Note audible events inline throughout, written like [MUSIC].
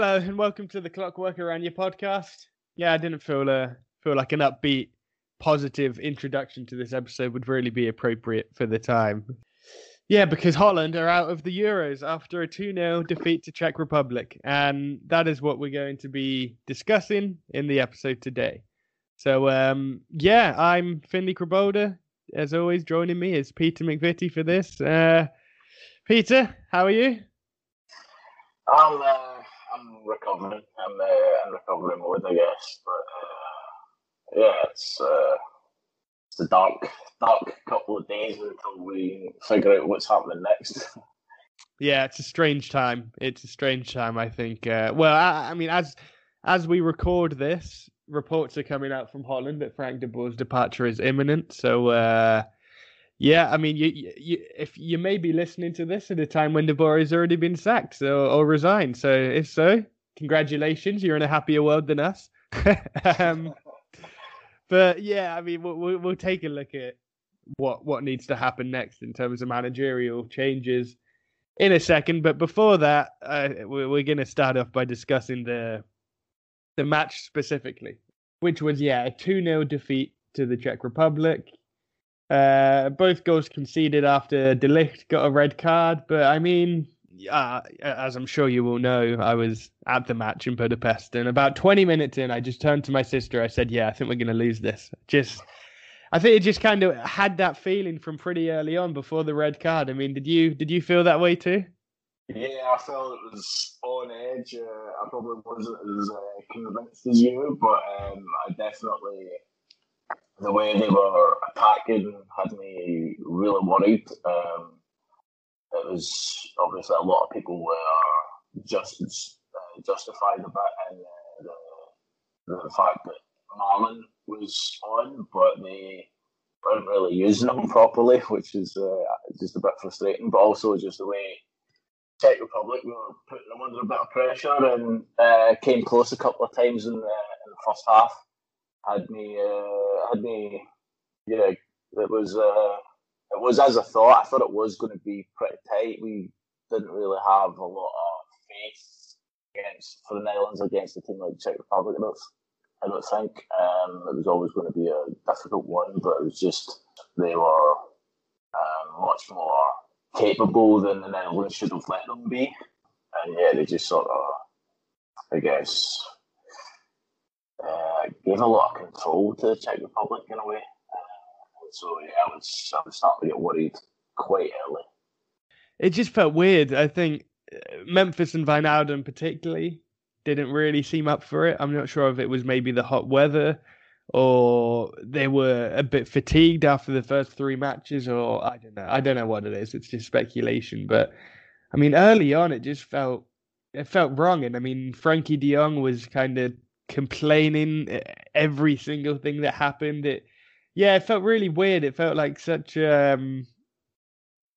Hello and welcome to the Clockwork Oranje podcast. Yeah, I didn't feel uh, feel like an upbeat, positive introduction to this episode would really be appropriate for the time. Yeah, because Holland are out of the Euros after a 2 0 defeat to Czech Republic. And that is what we're going to be discussing in the episode today. So, um, yeah, I'm Finley Kraboda. As always, joining me is Peter McVitie for this. Uh, Peter, how are you? Uh, I'm recovering. I'm uh, I'm recovering mode, I guess. But uh, yeah, it's uh, it's a dark dark couple of days until we figure out what's happening next. [LAUGHS] Yeah, it's a strange time. It's a strange time. I think. Uh, well, I, I mean, as as we record this, reports are coming out from Holland that Frank de Boer's departure is imminent. So, uh, yeah, I mean, you, you, if you may be listening to this at a time when De Boer has already been sacked so, or resigned. So, if so, congratulations, you're in a happier world than us. [LAUGHS] um, but yeah, I mean, we'll, we'll take a look at what what needs to happen next in terms of managerial changes in a second. But before that, uh, we're, we're going to start off by discussing the the match specifically, which was yeah a two 0 defeat to the Czech Republic. Uh, both goals conceded after De Ligt got a red card, but I mean, uh, as I'm sure you will know, I was at the match in Budapest, and about 20 minutes in, I just turned to my sister. I said, "Yeah, I think we're going to lose this." Just, I think it just kind of had that feeling from pretty early on before the red card. I mean, did you did you feel that way too? Yeah, I felt it was on edge. Uh, I probably wasn't as uh, convinced as you, but um, I definitely the way they were attacking had me really worried. Um, it was obviously a lot of people were just uh, justified about in uh, the, the fact that Malen was on, but they weren't really using him properly, which is uh, just a bit frustrating. But also just the way Czech Republic were putting them under a bit of pressure and uh, came close a couple of times in the, in the first half. Had me, uh, had me, yeah. It was, uh, it was as I thought. I thought it was going to be pretty tight. We didn't really have a lot of faith against for the Netherlands against a team like Czech Republic. I don't, I don't think um, it was always going to be a difficult one, but it was just they were um, much more capable than the Netherlands should have let them be, and yeah, they just sort of, I guess, gave a lot of control to the Czech Republic in a way. Uh, so yeah, I was I was starting to get worried quite early. It just felt weird. I think uh, Memphis and Wijnaldum particularly didn't really seem up for it. I'm not sure if it was maybe the hot weather or they were a bit fatigued after the first three matches, or I don't know. I don't know what it is. It's just speculation. But I mean, early on, it just felt it felt wrong. And I mean, Frankie De Jong was kind of complaining every single thing that happened. It yeah, it felt really weird. It felt like such um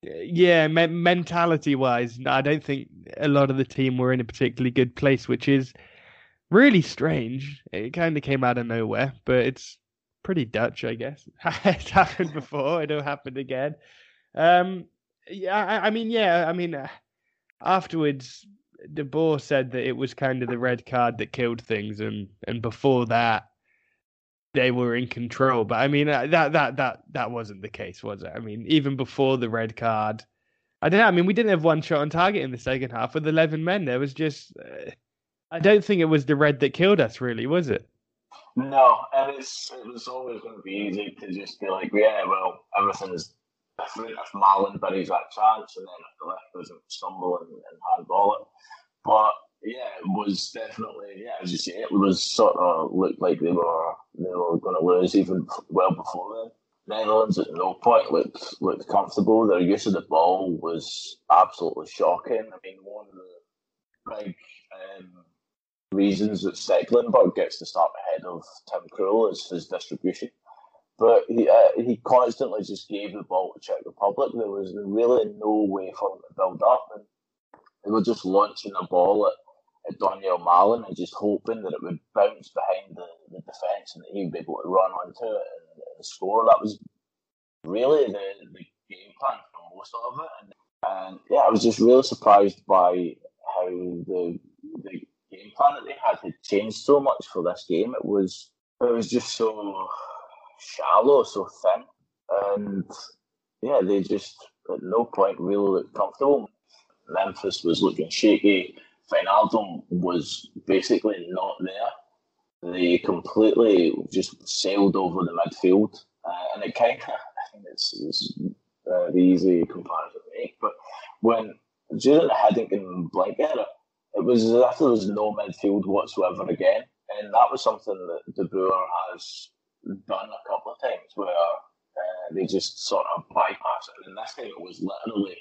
yeah, me- mentality wise, I don't think a lot of the team were in a particularly good place, which is really strange. It kind of came out of nowhere, but it's pretty Dutch, I guess. [LAUGHS] it's happened [LAUGHS] before. It'll happen again. Um, yeah, I, I mean, yeah, I mean, uh, afterwards, De Boer said that it was kind of the red card that killed things, and and before that, they were in control. But I mean, uh, that that that that wasn't the case, was it? I mean, even before the red card, I don't know. I mean, we didn't have one shot on target in the second half with eleven men. There was just. Uh, I don't think it was the red that killed us, really, was it? No, and it's it was always going to be easy to just be like, yeah, well, everything's different if Malen buries that chance, and then if De Ligt doesn't stumble and, and handball it. But yeah, it was definitely yeah, as you say, it was sort of looked like they were they were going to lose even well before then. Netherlands at no point looked looked comfortable. Their use of the ball was absolutely shocking. I mean, one of the big um, reasons that Stekelenburg gets to start ahead of Tim Krul is his distribution. But he uh, he constantly just gave the ball to Czech Republic. There was really no way for him to build up, and they were just launching the ball at, at Donyell Malen and just hoping that it would bounce behind the, the defence and that he would be able to run onto it and, and score. That was really the, the game plan for most of it. And, and yeah, I was just really surprised by how the the game plan that they had had changed so much for this game. It was it was just so shallow, so thin, and yeah, they just at no point really looked comfortable. Memphis was looking shaky. Wijnaldum was basically not there. They completely just sailed over the midfield, uh, and it kind of I think it's, it's uh, the easy comparison to make. But when the Hiddink Blind era, it was as if there was no midfield whatsoever again, and that was something that De Boer has done a couple of times where uh, they just sort of bypass it. And this time it was literally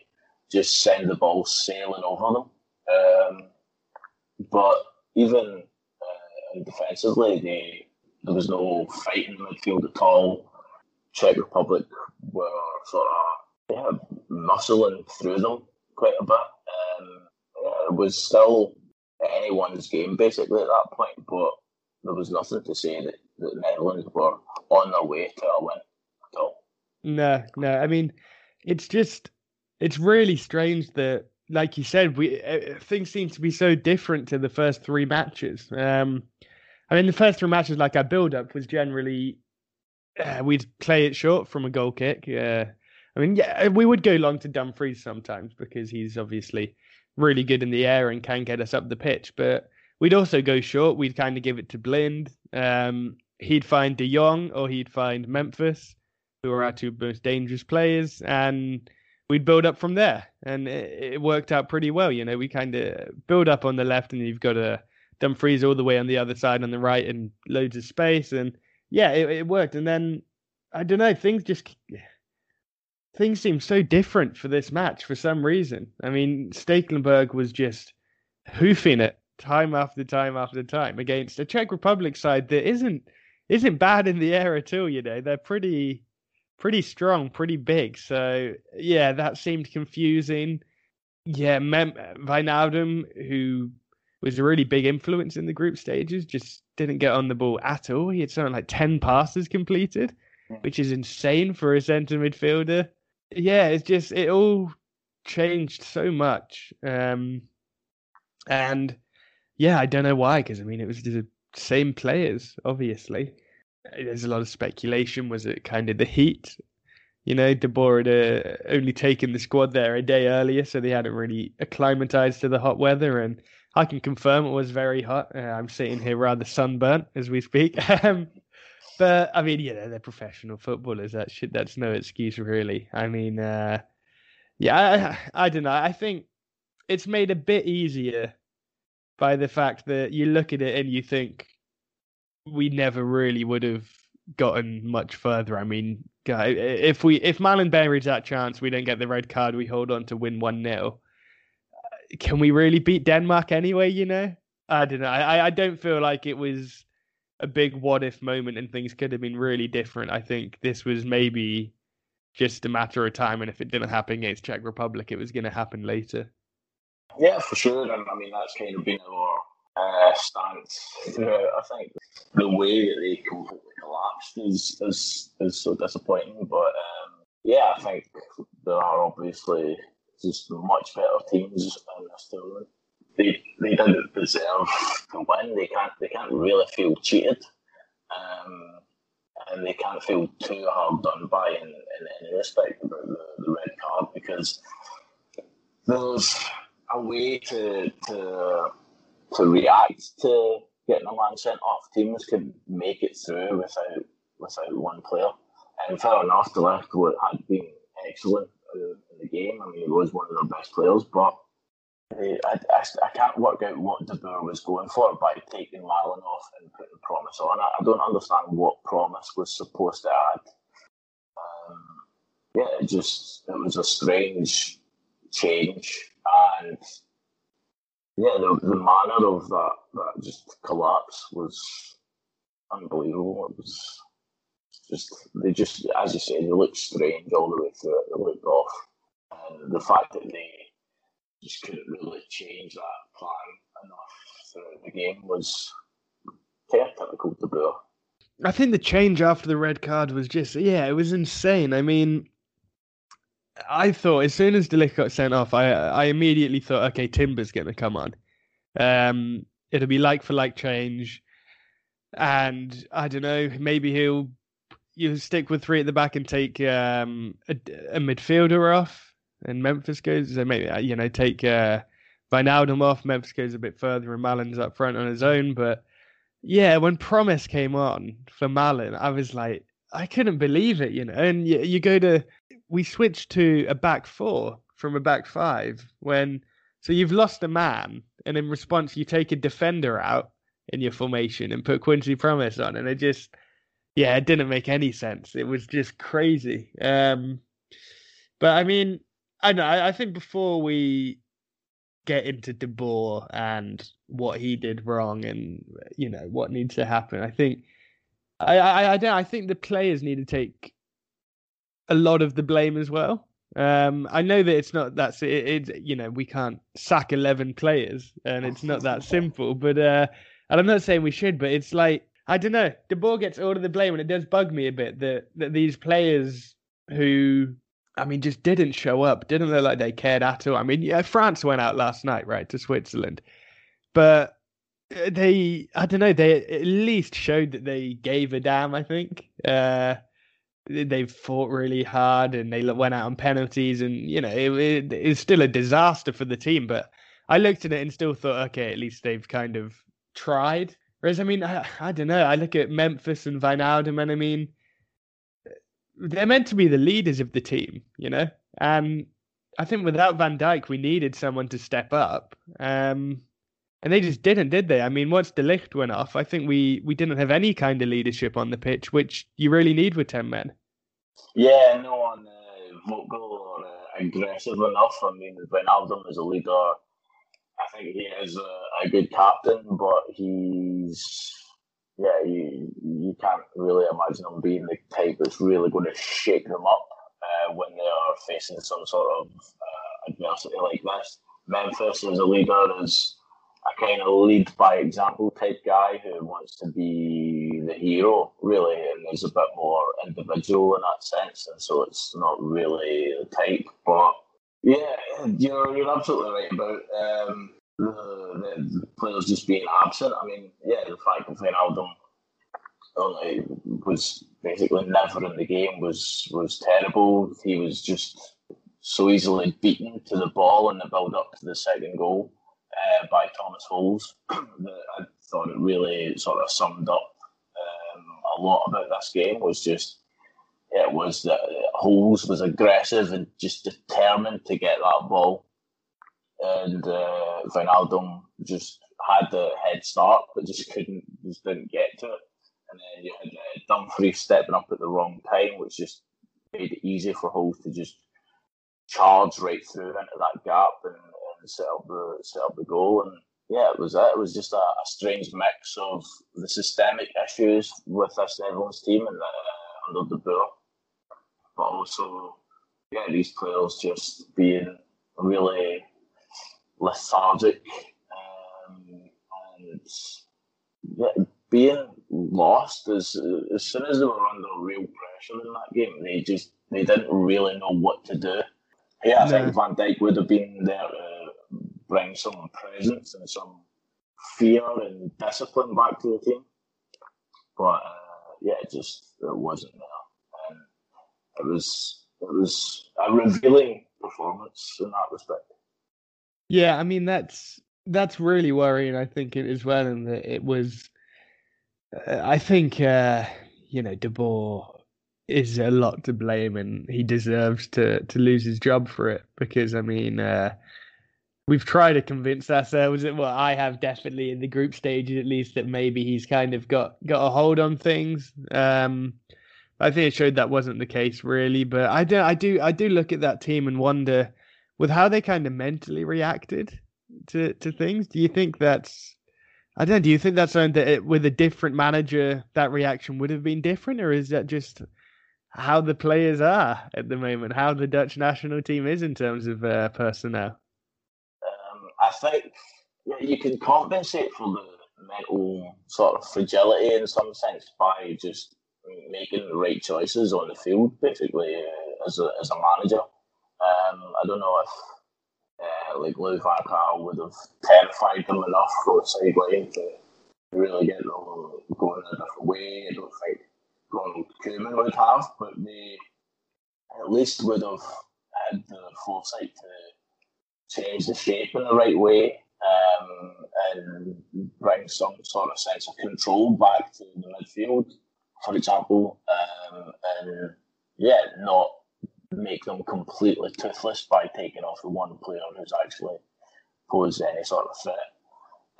just send the ball sailing over them. Um, but even uh, defensively, they, there was no fight in the midfield at all. Czech Republic were sort of yeah, muscling through them quite a bit. Um, yeah, it was still anyone's game basically at that point, but there was nothing to say that, that Netherlands were on their way to a win at all. No, no. I mean, it's just it's really strange that, like you said, we uh, things seem to be so different to the first three matches. Um, I mean, the first three matches, like our build up was generally uh, we'd play it short from a goal kick. Yeah, I mean, yeah, we would go long to Dumfries sometimes because he's obviously really good in the air and can get us up the pitch. But we'd also go short. We'd kind of give it to Blind. Um, he'd find De Jong or he'd find Memphis, who are our two most dangerous players, and we'd build up from there. And it, it worked out pretty well. You know, we kind of build up on the left, and you've got a Dumfries all the way on the other side on the right, and loads of space. And yeah, it, it worked. And then I don't know, things just things seem so different for this match for some reason. I mean, Stekelenburg was just hoofing it time after time after time against a Czech Republic side that isn't isn't bad in the air at all. You know, they're pretty pretty strong, pretty big. So yeah, that seemed confusing. Yeah, Mem- Wijnaldum, who was a really big influence in the group stages, just didn't get on the ball at all. He had something like ten passes completed, which is insane for a centre midfielder yeah, it's just it all changed so much. Um, and yeah, I don't know why, because I mean, it was the same players, obviously. There's a lot of speculation. Was it kind of the heat? You know, De Boer had uh, only taken the squad there a day earlier, so they hadn't really acclimatized to the hot weather. And I can confirm it was very hot. Uh, I'm sitting here rather sunburnt as we speak. [LAUGHS] Um, but I mean, you know, they're professional footballers. That that's no excuse, really. I mean, uh, yeah, I, I don't know. I think it's made a bit easier by the fact that you look at it and you think we never really would have gotten much further. I mean, if we if Malen buries that chance, we don't get the red card. We hold on to win one 0 Can we really beat Denmark anyway? You know, I don't know. I I don't feel like it was a big what if moment and things could have been really different. I think this was maybe just a matter of time, and if it didn't happen against Czech Republic, it was going to happen later. Yeah, for sure. And I mean, that's kind of been our uh, stance. I think the way that they completely collapsed is is, is so disappointing. But um, yeah, I think there are obviously just much better teams in this tournament they they didn't deserve to win. They can't they can't really feel cheated, um, and they can't feel too hard done by in, in any respect about the, the red card because there's a way to to to react to getting a man sent off. Teams could make it through without without one player. And fair enough, De Ligt had been excellent in the game. I mean, he was one of their best players, but I, I, I, can't work out what De Boer was going for by taking Malen off and putting Promes on. I, I don't understand what Promes was supposed to add. Um, yeah, it just it was a strange change, and yeah, the, the manner of that that just collapse was unbelievable. It was just they just as you said, they looked strange all the way through it. They looked off, and the fact that they just couldn't really change that plan enough throughout the game was kind of typical Boer. I think the change after the red card was just yeah, it was insane. I mean, I thought as soon as De Ligt got sent off, I I immediately thought, okay, Timber's going to come on. Um, it'll be like for like change, and I don't know, maybe he'll you stick with three at the back and take um, a, a, midfielder off, and Memphis goes. So maybe uh, you know take uh, Wijnaldum off. Memphis goes a bit further, and Malen's up front on his own. But yeah, when Promes came on for Malen, I was like, I couldn't believe it, you know. And you, you go to we switched to a back four from a back five when so you've lost a man, and in response you take a defender out in your formation and put Quincy Promes on, and it just yeah, it didn't make any sense. It was just crazy. Um, but I mean, I know. I, I think before we get into De Boer and what he did wrong, and you know what needs to happen, I think I I I, don't, I think the players need to take a lot of the blame as well. Um, I know that it's not that it, it, you know we can't sack eleven players and it's not that simple. But uh, and I'm not saying we should, but it's like I don't know. De Boer gets all of the blame, and it does bug me a bit that that these players who, I mean, just didn't show up, didn't look like they cared at all. I mean, yeah, France went out last night, right, to Switzerland, but uh, they, I don't know, they at least showed that they gave a damn. I think. Uh, they fought really hard and they went out on penalties and you know it, it, it's still a disaster for the team but i looked at it and still thought okay at least they've kind of tried Whereas, I mean, I, I don't know. I look at Memphis and Wijnaldum, and I mean, they're meant to be the leaders of the team, you know. And I think without Van Dijk, we needed someone to step up. Um, and they just didn't, did they? I mean, once De Ligt went off, I think we we didn't have any kind of leadership on the pitch, which you really need with ten men. Yeah, no one uh, vocal or uh, aggressive enough. I mean, Wijnaldum is a leader I think he is a, a good captain, but he's yeah, you you can't really imagine him being the type that's really going to shake them up uh, when they are facing some sort of uh, adversity like this. Memphis as a leader is a kind of lead by example type guy who wants to be the hero, really, and is a bit more individual in that sense, and so it's not really the type, but yeah, you're, you're absolutely right about um, the, the, players just being absent. I mean, yeah, the fact that Wijnaldum only was basically never in the game was was terrible. He was just so easily beaten to the ball in the build up to the second goal uh, by Thomas Holes [CLEARS THROAT] that I thought it really sort of summed up um, a lot about this game was just it was that Holes was aggressive and just determined to get that ball. And uh, Wijnaldum just had the head start, but just couldn't, just didn't get to it. And then you had uh, Dumfries stepping up at the wrong time, which just made it easy for Holes to just charge right through into that gap and, and set up the set up the goal. And yeah, it was it. It was just a, a strange mix of the systemic issues with this Netherlands team and uh, under De Boer but also yeah, these players just being really lethargic um, and yeah, being lost as as soon as they were under real pressure in that game, they just they didn't really know what to do. Yeah, I think Van Dijk would have been there to bring some presence and some fear and discipline back to the team, but uh, yeah, it just it wasn't there it was it was a revealing performance in that respect. Yeah, I mean that's that's really worrying. I think it as well, and that it was. Uh, I think uh, you know De Boer is a lot to blame, and he deserves to to lose his job for it because I mean. Uh, we've tried to convince ourselves that well I have definitely in the group stages at least that maybe he's kind of got got a hold on things um I think it showed that wasn't the case really. But I do, I do, I do look at that team and wonder with how they kind of mentally reacted to to things. Do you think that's I don't know. Do you think that's something that it, with a different manager that reaction would have been different, or is that just how the players are at the moment, how the Dutch national team is in terms of uh, personnel? I think you can compensate for the mental sort of fragility in some sense by just making the right choices on the field, basically, uh, as, a, as a manager. Um, I don't know if uh, like Louis Van Gaal would have terrified them enough from the sideline to really get them going a different way. I don't think Ronald Koeman would have, but they at least would have had the foresight to change the shape in the right way um, and bring some sort of sense of control back to the midfield, for example, um, and yeah, not make them completely toothless by taking off the one player who's actually posed any sort of threat.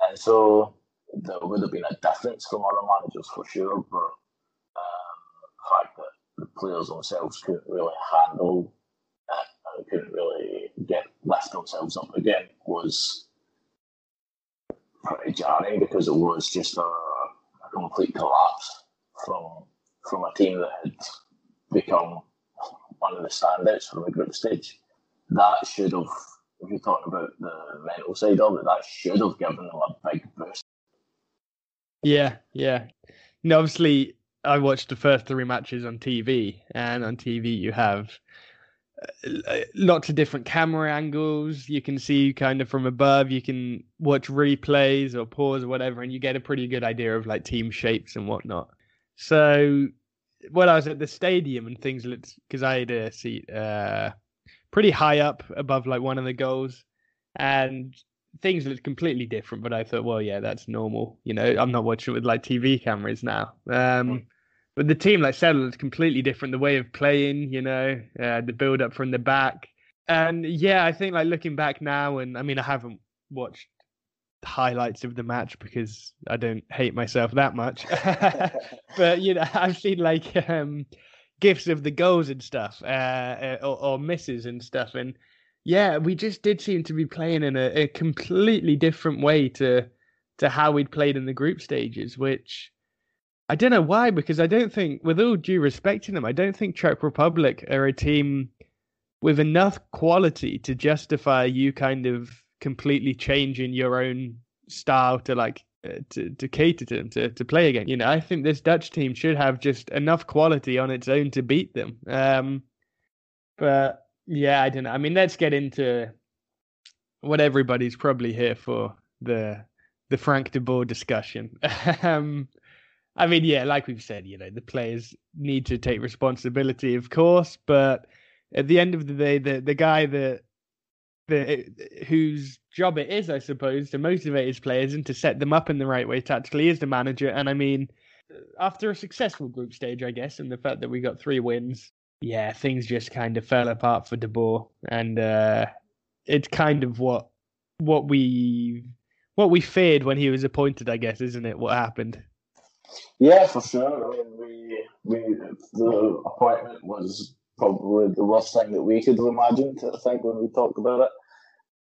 And so there would have been a difference from other managers for sure, but um, the fact that the players themselves couldn't really handle it and couldn't really lift themselves up again was pretty jarring because it was just a, a complete collapse from from a team that had become one of the standouts from the group stage. That should have, if you're talking about the mental side of it, that should have given them a big boost. Yeah, yeah. No, obviously, I watched the first three matches on TV, and on TV you have lots of different camera angles. You can see kind of from above. You can watch replays or pause or whatever, and you get a pretty good idea of like team shapes and whatnot. So when I was at the stadium and things looked because I had a seat uh, pretty high up above like one of the goals, and things looked completely different. But I thought, well, yeah, that's normal. You know, I'm not watching with like TV cameras now. Um, hmm. But the team, like said, looked completely different. The way of playing, you know, uh, the build up from the back, and yeah, I think like looking back now, and I mean, I haven't watched highlights of the match because I don't hate myself that much. [LAUGHS] but you know, [LAUGHS] I've seen like um, of the goals and stuff, uh, uh, or, or, misses and stuff, and yeah, we just did seem to be playing in a, a, completely different way to to how we'd played in the group stages, which. I don't know why, because I don't think, with all due respect to them, I don't think Czech Republic are a team with enough quality to justify you kind of completely changing your own style to like uh, to, to cater to them to, to play again. You know, I think this Dutch team should have just enough quality on its own to beat them. Um, but yeah, I don't know. I mean, let's get into what everybody's probably here for the the Frank de Boer discussion. [LAUGHS] um, I mean, yeah, like we've said, you know, the players need to take responsibility, of course, but at the end of the day, the the guy that the, whose job it is, I suppose, to motivate his players and to set them up in the right way tactically is the manager. And I mean, after a successful group stage, I guess, and the fact that we got three wins, yeah, things just kind of fell apart for De Boer, and uh, it's kind of what what we what we feared when he was appointed, I guess, isn't it? What happened? Yeah, for sure. I mean, we we the appointment was probably the worst thing that we could have imagined. I think when we talked about it,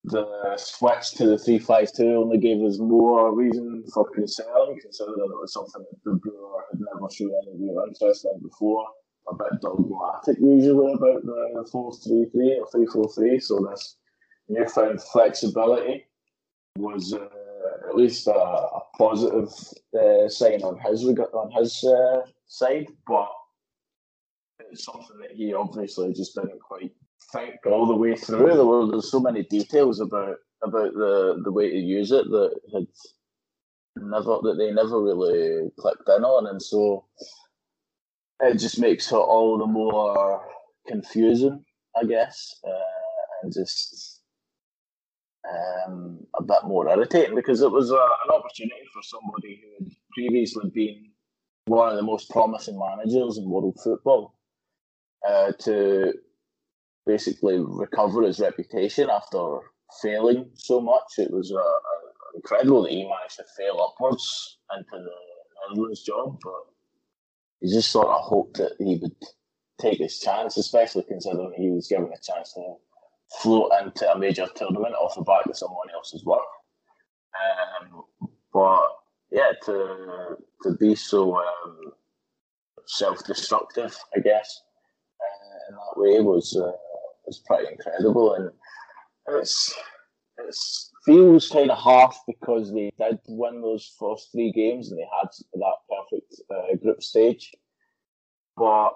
the switch to the three five two only gave us more reason for concern, considering it was something that De Boer had never shown any real interest in before. A bit dogmatic usually about the four three three or three four three. So this newfound flexibility was uh, at least a, a positive uh, sign on his on his uh, side, but it's something that he obviously just didn't quite think all the way through. There were there's so many details about about the the way to use it that had never that they never really clicked in on, and so it just makes it all the more confusing, I guess, uh, and just um, a bit more irritating because it was a, an opportunity for somebody who had previously been one of the most promising managers in world football uh, to basically recover his reputation after failing so much. It was uh, incredible that he managed to fail upwards into the Netherlands job, but he just sort of hoped that he would take his chance, especially considering he was given a chance to float into a major tournament off the back of someone else's work. Um, but yeah, to to be so um, self-destructive, I guess, in that way was uh, was pretty incredible, and it's it feels kind of harsh because they did win those first three games and they had that perfect uh, group stage, but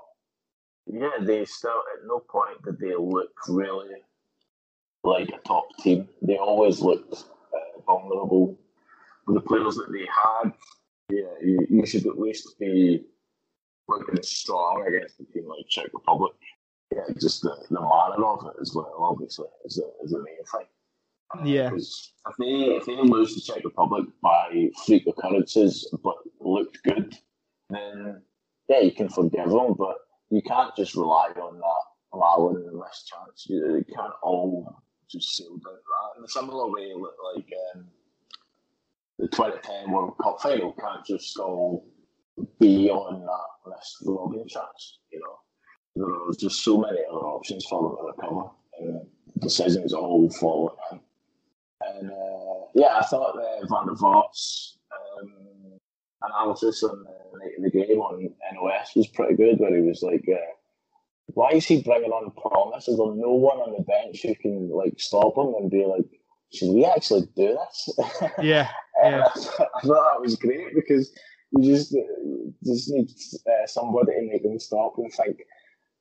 yeah, they still at no point did they look really like a top team. They always looked uh, vulnerable with the players that they had. Yeah, you, you should at least be looking strong against a team like Czech Republic. Yeah, just the, the manner of it as well, obviously, is the, is the main thing. Yeah. If they if they lose to Czech Republic by freak occurrences but looked good, then yeah, you can forgive them. But you can't just rely on that allowing the missed chance. You, you can't all just sail down that. In a similar way, like um, the 2010 World Cup final can't just all be on that missed Robben chance. You know, there was just so many other options for them to recover. And decisions all falling in. And uh, yeah, I thought uh, Van der Vaart's um, analysis on the, the game on NOS was pretty good, where he was like, uh, "Why is he bringing on Promes? Is there no one on the bench who can like stop him and be like, should we actually do this?" [LAUGHS] Yeah, yeah. I, thought, I thought that was great because you just just need uh, somebody to make them stop and think,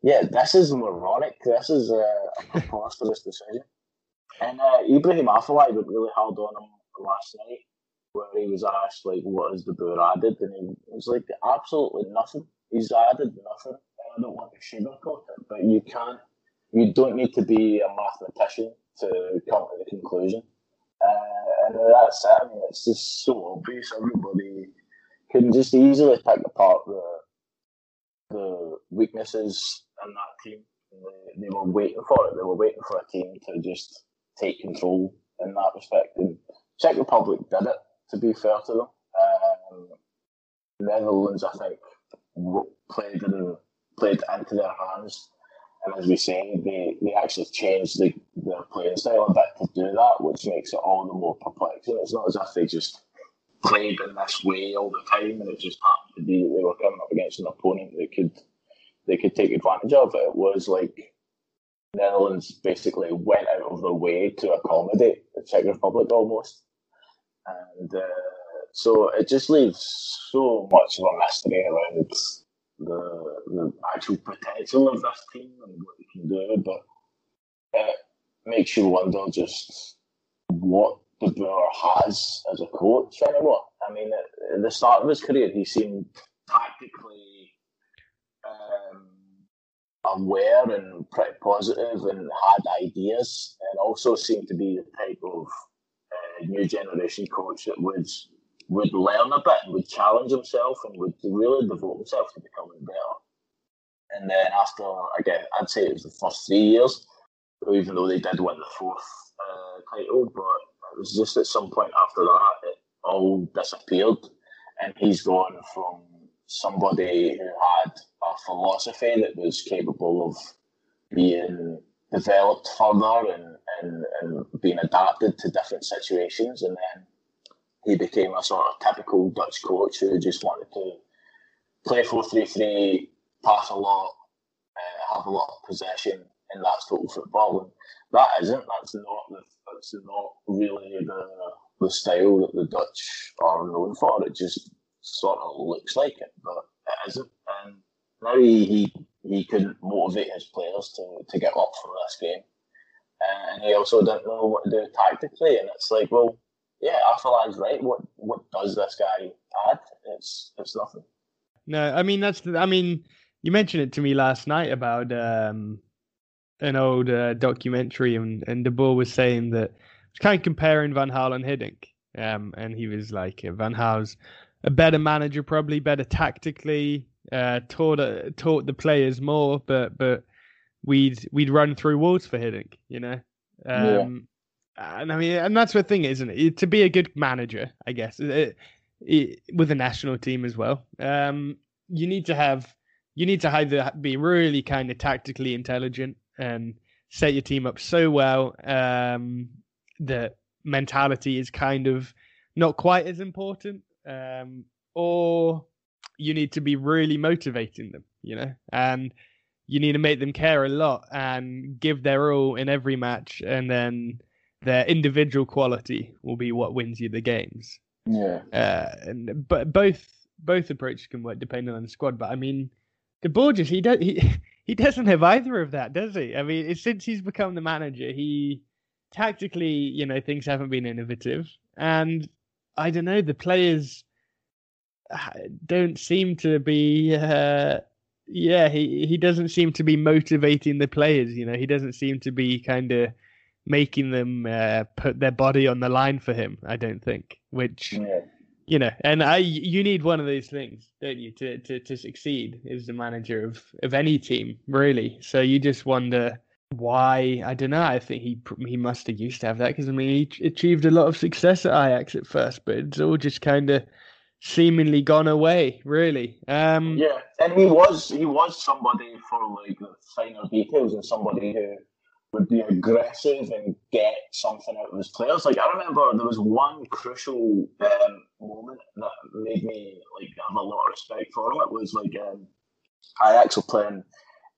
"Yeah, this is moronic. This is uh, a preposterous decision." And uh, Ibrahim Afellay went really hard on him last night, where he was asked like, "What has De Boer added?" And he was like, "Absolutely nothing. He's added nothing." I don't want to sugarcoat it, but you can't. You don't need to be a mathematician to come to the conclusion. Uh, and that's it. I mean, it's just so obvious. Everybody can just easily pick apart the the weaknesses in that team. They, they were waiting for it. They were waiting for a team to just take control in that respect. And Czech Republic did it, to be fair to them. Um, Netherlands, I think, played in, played into their hands. And as we say, they, they actually changed the, their playing style a bit to do that, which makes it all the more perplexing. It's not as if they just played in this way all the time and it just happened to be that they were coming up against an opponent they could they could take advantage of. It was like Netherlands basically went out of their way to accommodate the Czech Republic almost. And uh, so it just leaves so much of a mystery around the, the actual potential of this team and what they can do. But it makes you wonder just what De Boer has as a coach anymore. I mean, at the start of his career, he seemed tactically um, aware and pretty positive and had ideas, and also seemed to be the type of uh, new generation coach that would would learn a bit and would challenge himself and would really devote himself to becoming better. And then after, again, I'd say it was the first three years, even though they did win the fourth uh, title, but it was just at some point after that it all disappeared, and he's gone from somebody who had a philosophy that was capable of being developed further and, and, and being adapted to different situations. And then he became a sort of typical Dutch coach who just wanted to play 4 3 3, pass a lot, uh, have a lot of possession, and that's total football. And that isn't, that's not, the, that's not really the, the style that the Dutch are known for. It just sort of looks like it, but it isn't. And now he, he, he couldn't motivate his players to, to get up for this game. And he also didn't know what to do tactically. And it's like, well, yeah, Afellay's right. What what does this guy add? It's it's nothing. No, I mean that's. The, I mean, you mentioned it to me last night about um, an old uh, documentary, and and De Boer was saying that was kind of comparing Van Gaal and Hiddink, um, and he was like, Van Gaal's a better manager, probably better tactically, uh, taught uh, taught the players more, but but we'd we'd run through walls for Hiddink, you know. Um, yeah. And I mean, and that's the thing, isn't it? To be a good manager, I guess, it, it, with a national team as well, um, you need to have you need to either be really kind of tactically intelligent and set your team up so well um, that mentality is kind of not quite as important, um, or you need to be really motivating them, you know, and you need to make them care a lot and give their all in every match, and then their individual quality will be what wins you the games. Yeah. Uh, and but both both approaches can work depending on the squad. But I mean, De Boer's he does he [LAUGHS] he doesn't have either of that, does he? I mean, since he's become the manager, he tactically, you know, things haven't been innovative, and I don't know, the players uh, don't seem to be. Uh, yeah, he he doesn't seem to be motivating the players. You know, he doesn't seem to be kind of making them uh, put their body on the line for him. I don't think, which. Yeah. You know, and I you need one of those things, don't you, to, to, to succeed as the manager of, of any team, really. So you just wonder why I don't know. I think he he must have used to have that because I mean he achieved a lot of success at Ajax at first, but it's all just kind of seemingly gone away. Really. Um, yeah, and he was he was somebody for like the finer details and somebody who would be aggressive and get something out of his players. Like I remember there was one crucial um, moment that made me like have a lot of respect for him. It was like um, Ajax were playing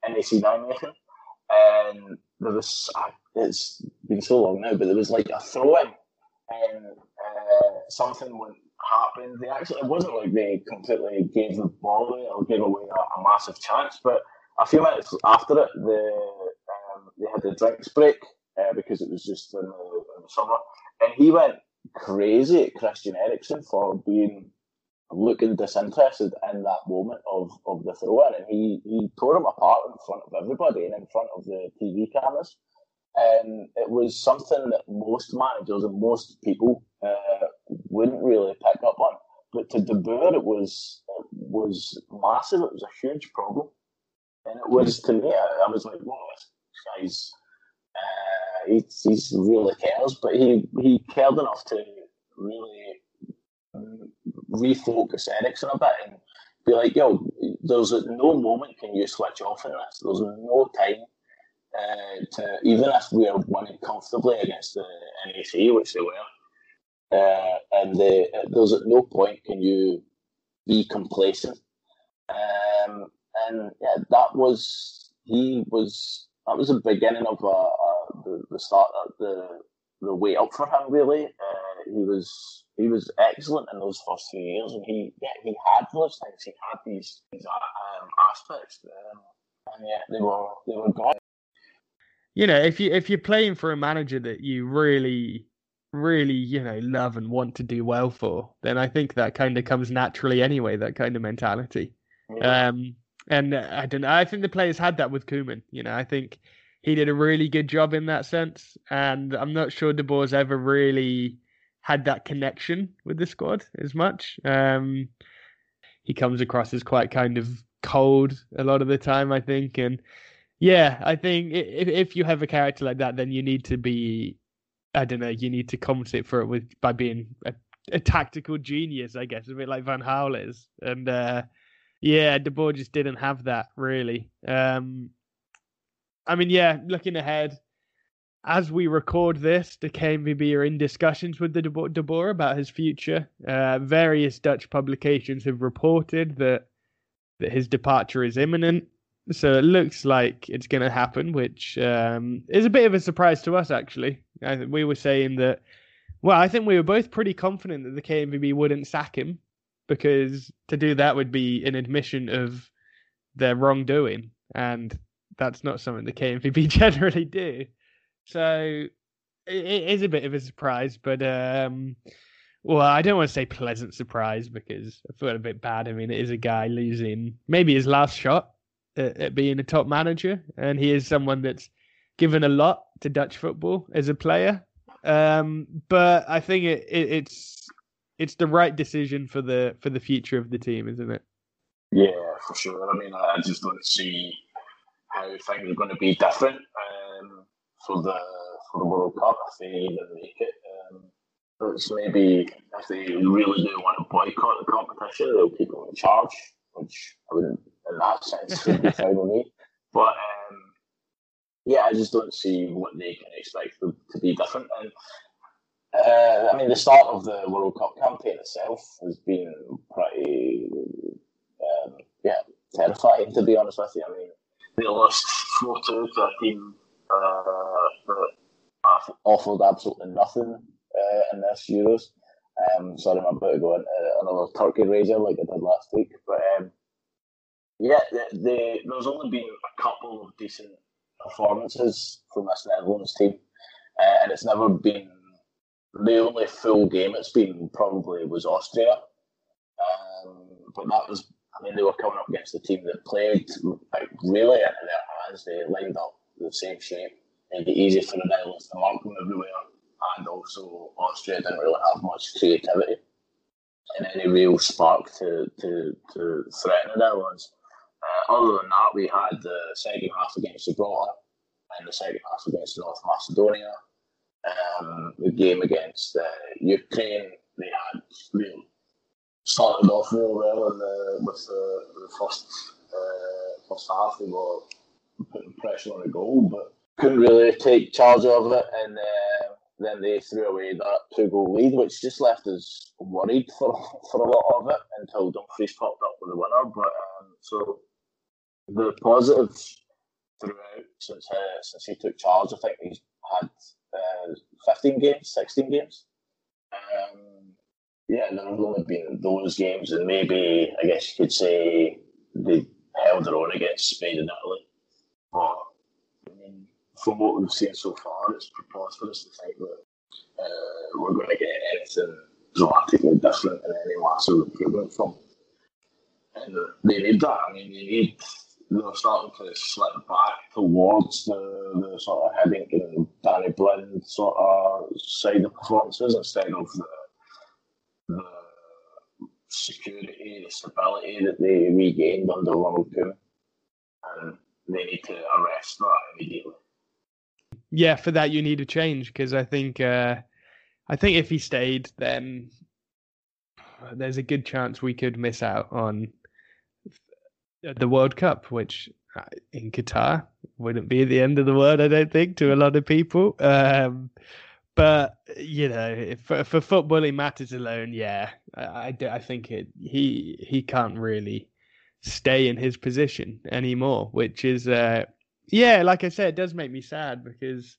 NAC Nijmegen and there was it's been so long now, but there was like a throw in, and uh, something went happened. They actually it wasn't like they completely gave the ball away or gave away a, a massive chance, but a few minutes after it, the they had the drinks break uh, because it was just in the, in the summer, and he went crazy at Christian Eriksen for being looking disinterested in that moment of, of the throw in, and he, he tore him apart in front of everybody and in front of the TV cameras. And it was something that most managers and most people uh, wouldn't really pick up on. But to De Boer, it was it was massive. It was a huge problem, and it was to me. I, I was like, "Wow, uh, he he's really cares." But he he cared enough to really refocus Eriksen a bit and be like, yo, there's no moment can you switch off in this. There's no time uh, to, even if we're winning comfortably against the NAC, which they were, uh, and there's at no point can you be complacent. Um, and yeah, that was, he was, that was the beginning of uh, uh, the, the start, of the, the way up for him, really. Uh, he was he was excellent in those first few years, and he yeah, he had those things. He had these, these um, aspects, um, and yeah, they were they were good. You know, if you if you're playing for a manager that you really really you know love and want to do well for, then I think that kind of comes naturally anyway. That kind of mentality. Yeah. Um, and I don't know. I think the players had that with Koeman. You know, I think he did a really good job in that sense, and I'm not sure De Boer's ever really had that connection with the squad as much. Um, he comes across as quite kind of cold a lot of the time, I think. And yeah, I think if if you have a character like that, then you need to be, I don't know, you need to compensate for it with by being a, a tactical genius, I guess, a bit like Van Gaal is. And uh, yeah, De Boer just didn't have that really. Um, I mean, yeah, looking ahead as we record this, the KNVB are in discussions with the De Boer about his future. Uh, various Dutch publications have reported that that his departure is imminent. So it looks like it's going to happen, which um, is a bit of a surprise to us, actually. I, we were saying that, well, I think we were both pretty confident that the KNVB wouldn't sack him because to do that would be an admission of their wrongdoing. And that's not something the KNVB [LAUGHS] generally do. So it, it is a bit of a surprise, but um, well, I don't want to say pleasant surprise because I feel a bit bad. I mean, it is a guy losing maybe his last shot at, at being a top manager, and he is someone that's given a lot to Dutch football as a player. Um, but I think it, it, it's it's the right decision for the for the future of the team, isn't it? Yeah, for sure. I mean, I just don't see how things are going to be different. Um, for the for the World Cup if they even make it. Um, it's maybe if they really do want to boycott the competition, they'll keep them in charge, which I wouldn't, in that sense, would be fine with me. [LAUGHS] But um, yeah, I just don't see what they can expect to, to be different. And uh, I mean, the start of the World Cup campaign itself has been pretty, um, yeah, terrifying to be honest with you. I mean, they lost 4 2 to a team uh, offered absolutely nothing uh, in this Euros. Um, sorry, I'm about to go into another Turkey razor like I did last week. But um, yeah, the, the, there's only been a couple of decent performances from this Netherlands team. uh, and it's never been the only full game it's been probably was Austria, um, but that was I mean they were coming up against a team that played like really into their hands. They lined up the same shape, made it easy for the Netherlands to mark them everywhere, and also Austria didn't really have much creativity and any real spark to to, to threaten the Netherlands. Uh, other than that, we had the second half against Gibraltar and the second half against North Macedonia. Um, the game against uh, Ukraine, they had really started off real well in the, with the, the first uh, first half. They were putting pressure on the goal, but couldn't really take charge of it. And uh, then they threw away that two goal lead, which just left us worried for for a lot of it until Dumfries popped up with the winner. But um, so the positives throughout since uh, since he took charge, I think he's had uh, 15 games, 16 games. Um, yeah, there have been those games, and maybe I guess you could say they held their own against Spain and Italy. But I mean, from what we've seen so far, it's preposterous to think that uh, we're going to get anything dramatically different and any massive improvement from. And they need that. I mean, they need they're starting to slip back towards the, the sort of Hiddink and Danny Blind sort of side of performances instead of the, the security, the stability that they regained under Ronald Koeman. And they need to arrest that immediately. Yeah, for that you need a change because I think uh, I think if he stayed, then there's a good chance we could miss out on the World Cup, which uh, in Qatar wouldn't be the end of the world, I don't think, to a lot of people. Um, but you know, for for footballing matters alone, yeah, I, I, I think it he he can't really stay in his position anymore, which is uh, yeah, like I said, it does make me sad because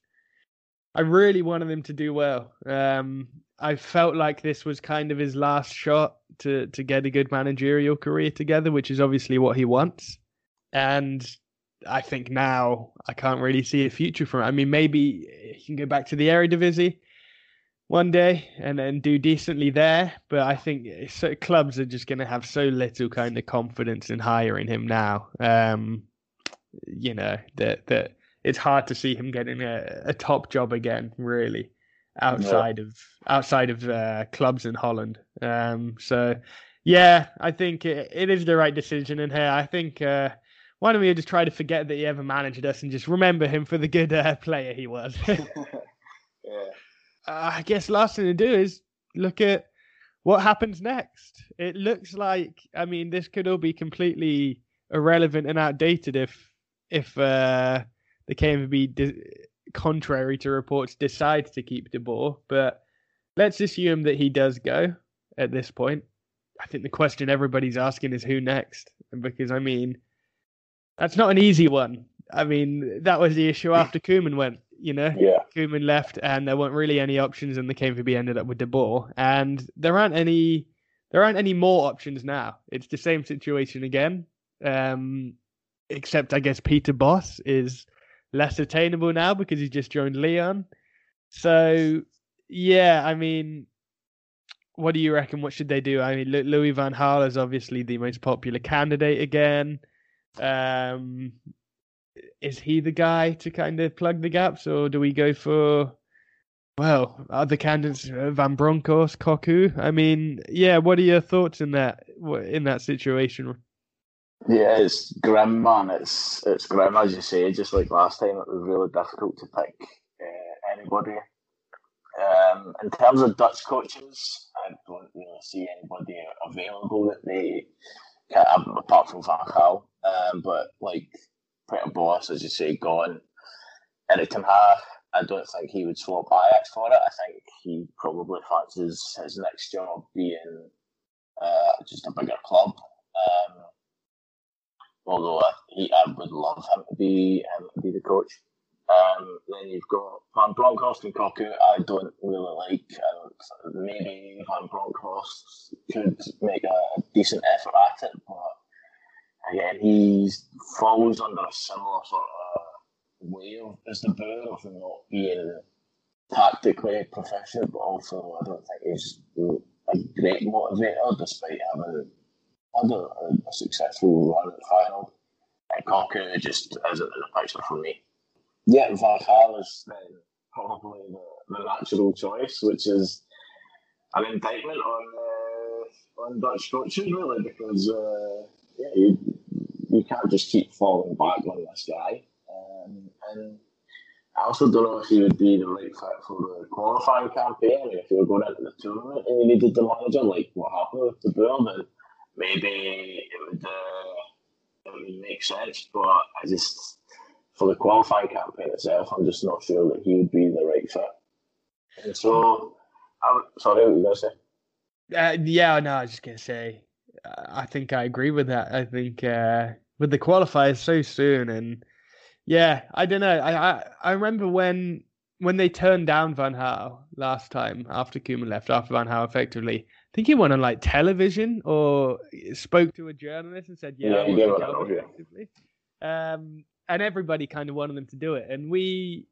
I really wanted him to do well. Um, I felt like this was kind of his last shot to to get a good managerial career together, which is obviously what he wants. And I think now I can't really see a future for him. I mean, maybe he can go back to the Eredivisie one day and then do decently there. But I think so, clubs are just going to have so little kind of confidence in hiring him now. Um, you know that that it's hard to see him getting a, a top job again, really outside yeah. of outside of uh, clubs in Holland. Um, so yeah, I think it, it is the right decision. And here, I think uh, why don't we just try to forget that he ever managed us and just remember him for the good uh, player he was. [LAUGHS] yeah. Uh, I guess last thing to do is look at what happens next. It looks like I mean this could all be completely irrelevant and outdated if if uh, the KNVB contrary to reports, decides to keep De Boer. But let's assume that he does go at this point. I think the question everybody's asking is who next? Because I mean, that's not an easy one. I mean, that was the issue after Koeman went. You know, yeah. Koeman left, and there weren't really any options, and the KNVB ended up with De Boer, and there aren't any. There aren't any more options now. It's the same situation again, um, except I guess Peter Bosz is less attainable now because he's just joined Lyon. So yeah, I mean, what do you reckon? What should they do? I mean, Louis Van Gaal is obviously the most popular candidate again. Um, is he the guy to kind of plug the gaps, or do we go for well other candidates, uh, Van Bronckhorst, Cocu? I mean, yeah. What are your thoughts in that in that situation? Yeah, it's grim, man. It's it's grim, as you say. Just like last time, it was really difficult to pick uh, anybody. Um, in terms of Dutch coaches, I don't really see anybody available that they can have apart from Van Gaal. Um, but like Peter Bosz, as you say, gone. Erik ten Hag, I don't think he would swap Ajax for it. I think he probably fancies his next job being uh, just a bigger club. Um, although he, I would love him to be him to be the coach. Um, then you've got Van Bronckhorst and Cocu. I don't really like. Um, maybe Van Bronckhorst could make a decent effort at it, but again, he falls under a similar sort of way of as De Boer of not being tactically proficient, but also I don't think he's a great motivator, despite having a, a successful run at Feyenoord. And Cocu just isn't in the picture for me. Yeah, Van Gaal is then probably the, the natural choice, which is an indictment on uh, on Dutch coaches, really, because uh, yeah, you, you can't just keep falling back on this guy. Um, and I also don't know if he would be the right fit for the qualifying campaign. I mean, if you were going into the tournament and you needed the manager, like what happened with the then maybe it would uh, it would make sense. But I just for the qualifying campaign itself, I'm just not sure that he would be the right fit. And so, I'm sorry, what were you gonna say? Uh, yeah, no, I was just gonna say, I think I agree with that. I think uh, with the qualifiers so soon, and yeah, I don't know. I, I I remember when when they turned down Van Gaal last time after Koeman left, after Van Gaal effectively, I think he went on like television or spoke to a journalist and said, "Yeah, Yeah, I he did the on job," that, yeah. Um, and everybody kind of wanted them to do it, and we,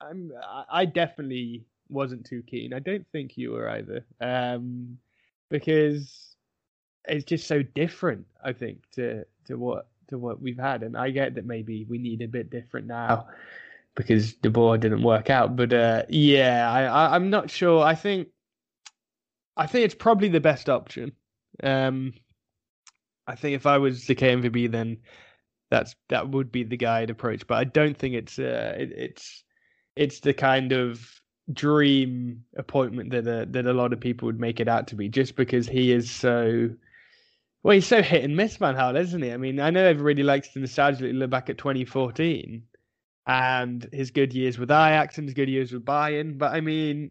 I'm, I- definitely wasn't too keen. I don't think you were either, um, because it's just so different. I think to to what to what we've had, and I get that maybe we need a bit different now because De Boer didn't work out. But uh, yeah, I, I I'm not sure. I think I think it's probably the best option. Um, I think if I was the KNVB, then that's that would be the guy I'd approach. But I don't think it's uh, it, it's it's the kind of dream appointment that uh, that a lot of people would make it out to be, just because he is so. Well, he's so hit and miss, Van Gaal, isn't he? I mean, I know everybody likes to nostalgically look back at 2014 and his good years with Ajax and his good years with Bayern, but I mean,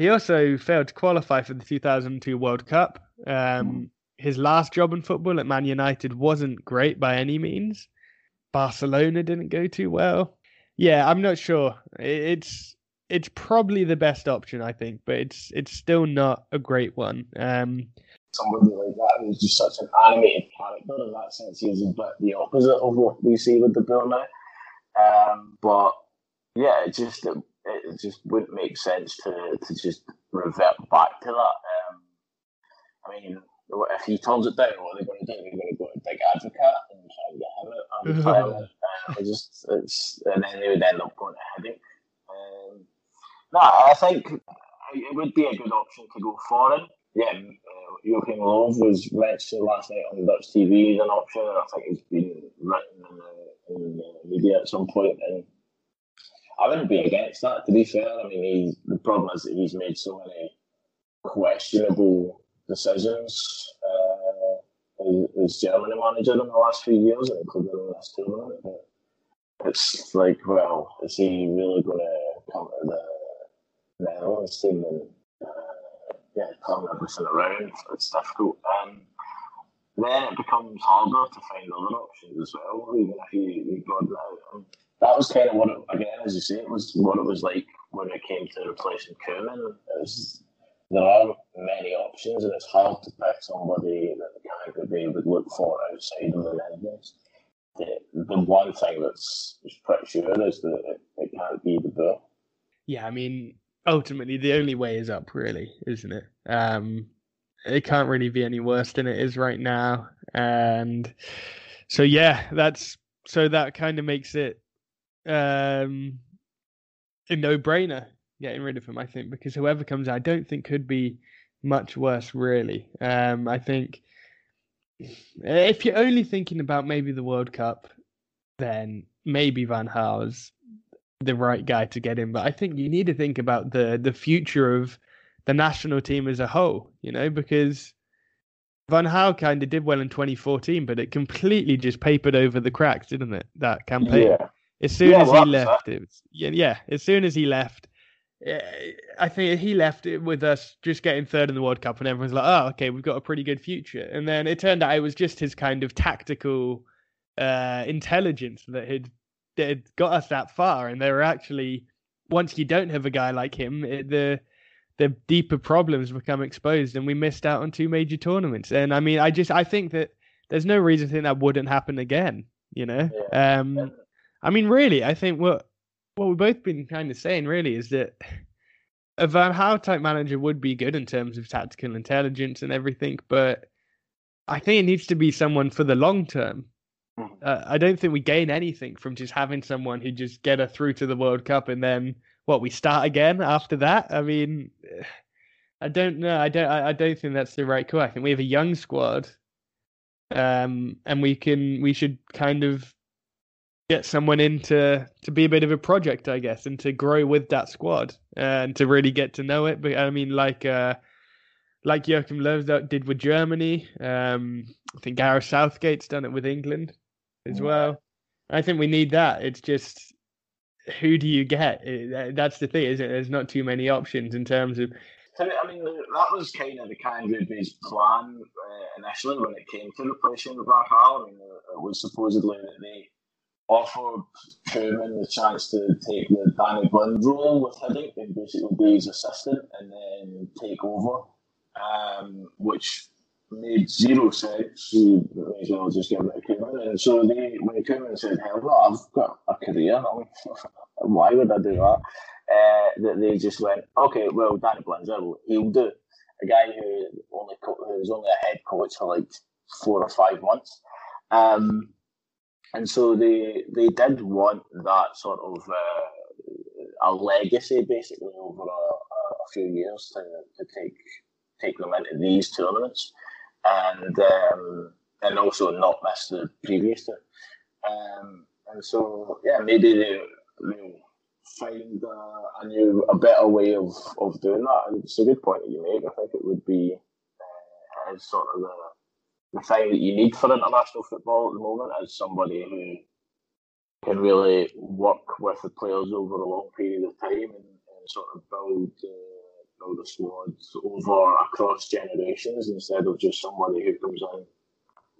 he also failed to qualify for the 2002 World Cup. Um, his last job in football at Man United wasn't great by any means. Barcelona didn't go too well. Yeah, I'm not sure. It's it's probably the best option, I think, but it's it's still not a great one. Um, somebody like that who's just such an animated character. In that sense, he is a the opposite of what we see with De Boer now. Um, but yeah, it just it, it just wouldn't make sense to to just revert back to that. Um, I mean, if he turns it down, what are they going to do? They're going to go to Dick Advocaat and try and get him out of [LAUGHS] retirement. uh, it just it's and then they would end up going to Hiddink. Um, no, I think it would be a good option to go foreign. Yeah, uh, Joachim Löw was mentioned last night on Dutch TV as an option, and I think he's been written in the, in the media at some point. And I wouldn't be against that. To be fair, I mean, he, the problem is that he's made so many questionable decisions uh, as, as Germany manager in the last few years, including in this tournament. It's like, well, is he really going to come to the Netherlands team and uh, yeah, turn everything around? It's difficult. Um, then it becomes harder to find other options as well, even if you, you broaden out. That was kind of what, it, again, as you say, it was what it was like when it came to replacing Koeman. It there are many options, and it's hard to pick somebody that the KNVB would look for outside of the Netherlands. The, the one thing that's pretty sure is that it, it can't be De Boer. yeah, I mean, ultimately the only way is up, really, isn't it? Um, it can't really be any worse than it is right now, and so yeah, that's so that kind of makes it um, a no-brainer getting rid of him. I think because whoever comes, I don't think could be much worse, really. Um, I think if you're only thinking about maybe the World Cup, then maybe Van Gaal's the right guy to get in. But I think you need to think about the the future of the national team as a whole, you know, because Van Gaal kind of did well in 2014, but it completely just papered over the cracks, didn't it? That campaign. Yeah. As soon Yeah, as well, he that left, it was yeah, yeah. As soon as he left, eh, I think he left it with us just getting third in the World Cup, and everyone's like, "Oh, okay, we've got a pretty good future." And then it turned out it was just his kind of tactical uh, intelligence that had that had got us that far. And they were actually once you don't have a guy like him, it, the the deeper problems become exposed, and we missed out on two major tournaments. And I mean, I just I think that there's no reason to think that wouldn't happen again. You know, Yeah. um, I mean, really, I think what what we've both been kind of saying really is that a Van Gaal type manager would be good in terms of tactical intelligence and everything, but I think it needs to be someone for the long term. Mm-hmm. Uh, I don't think we gain anything from just having someone who just get us through to the World Cup and then what we start again after that. I mean, I don't know. I don't. I, I don't think that's the right call. I think we have a young squad, um, and we can. We should kind of get someone in to to be a bit of a project, I guess, and to grow with that squad and to really get to know it. But I mean, like uh, like Joachim Löw did with Germany. Um, I think Gareth Southgate's done it with England as yeah. well. I think we need that. It's just who do you get? That's the thing, isn't it? There's not too many options in terms of. I mean, that was kind of the kind of his plan uh, initially when it came to replacing Van Gaal. I mean, it was supposedly that they offered Koeman the chance to take the Danny Blind role with Hiddink and basically be his assistant and then take over, um, which made zero sense. You may as well just give it to Koeman. And so they, when Koeman said, hell no, I've got a career, [LAUGHS] why would I do that? Uh, that they just went, okay, well, Danny Blinzel, he'll do. A guy who only co- who was only a head coach for like four or five months. Um, and so they they did want that sort of uh, a legacy basically over a, a, few years to, to take take them into these tournaments and um, and also not miss the previous two. Um, and so yeah, maybe they find a, a, new a better way of, of doing that. And it's a good point that you make. I think it would be uh, sort of the the thing that you need for international football at the moment is somebody who can really work with the players over a long period of time and, and sort of build uh, build a squad over across generations instead of just somebody who comes in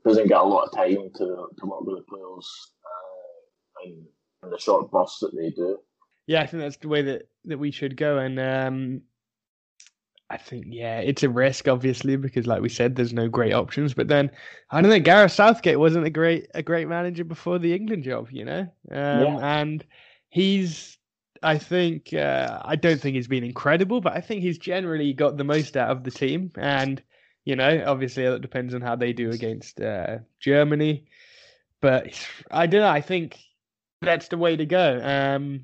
doesn't get a lot of time to, to work with the players uh, in, in the short bursts that they do. Yeah, I think that's the way that, that we should go. And um, I think yeah, it's a risk obviously because like we said, there's no great options. But then I don't know, Gareth Southgate wasn't a great a great manager before the England job, you know, um, yeah. and he's. I think uh, I don't think he's been incredible, but I think he's generally got the most out of the team. And you know, obviously it depends on how they do against uh, Germany. But I don't know. I think that's the way to go. Um,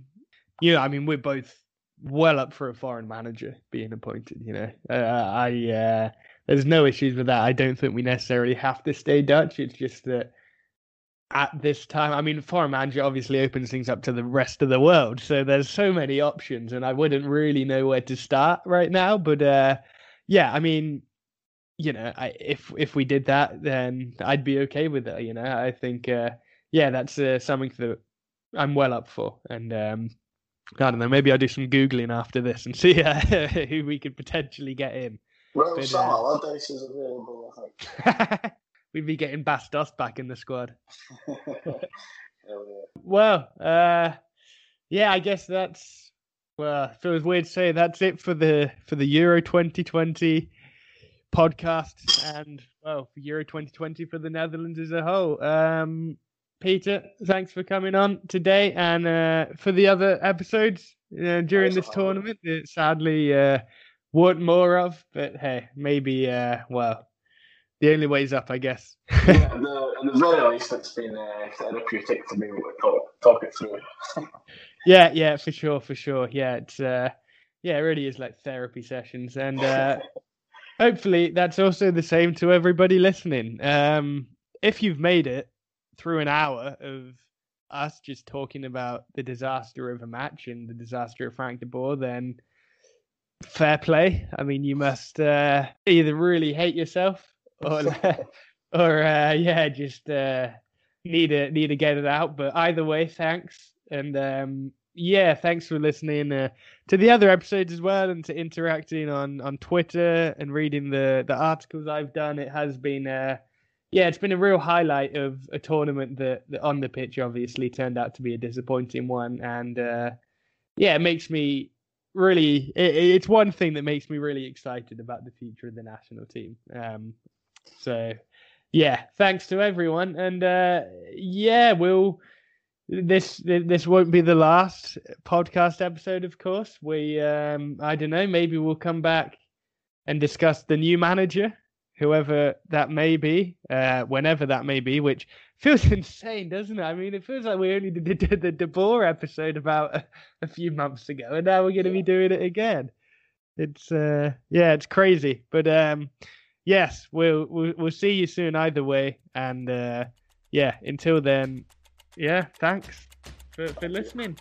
you know, I mean, we're both well up for a foreign manager being appointed. You know, uh, I uh, there's no issues with that. I don't think we necessarily have to stay Dutch. It's just that at this time, I mean, foreign manager obviously opens things up to the rest of the world. So there's so many options, and I wouldn't really know where to start right now. But uh, yeah, I mean, you know, I, if if we did that, then I'd be okay with it. You know, I think, uh, yeah, that's uh, something that I'm well up for, and um, I don't know. Maybe I'll do some googling after this and [LAUGHS] see uh, who we could potentially get in. Well, but, some uh, Allardyce is available. I think [LAUGHS] we'd be getting Bastos back in the squad. [LAUGHS] well, uh, yeah, I guess that's well. Feels weird to say that's it for the for the Euro 2020 podcast and well for Euro 2020 for the Netherlands as a whole. Um, Peter, thanks for coming on today and uh, for the other episodes uh, during this tournament. It sadly uh, weren't more of, but hey, maybe, uh, well, the only way's up, I guess. yeah, [LAUGHS] the, at the very least, it's been uh, therapeutic to be able to talk, talk it through. [LAUGHS] yeah, yeah, for sure, for sure. Yeah, it's uh, yeah, it really is like therapy sessions, and uh, [LAUGHS] hopefully that's also the same to everybody listening. Um, if you've made it through an hour of us just talking about the disaster of a match and the disaster of Frank de Boer, then fair play. I mean, you must uh, either really hate yourself or, [LAUGHS] [LAUGHS] or uh, yeah, just uh, need to need to get it out. But either way, thanks, and um, yeah, thanks for listening uh, to the other episodes as well, and to interacting on on Twitter and reading the the articles I've done. It has been uh, yeah, it's been a real highlight of a tournament that, that on the pitch obviously turned out to be a disappointing one, and uh, yeah, it makes me really. It, it's one thing that makes me really excited about the future of the national team. Um, so yeah, thanks to everyone, and uh, yeah, we'll this this won't be the last podcast episode, of course. We um I don't know, maybe we'll come back and discuss the new manager, whoever that may be, uh, whenever that may be, which feels [LAUGHS] insane, doesn't it? I mean, it feels like we only did the, the De Boer episode about a, a, few months ago, and now we're going to be doing it again. It's uh, yeah, it's crazy, but um, yes, we'll we'll, we'll see you soon either way, and uh, yeah, until then, yeah, thanks for, for listening.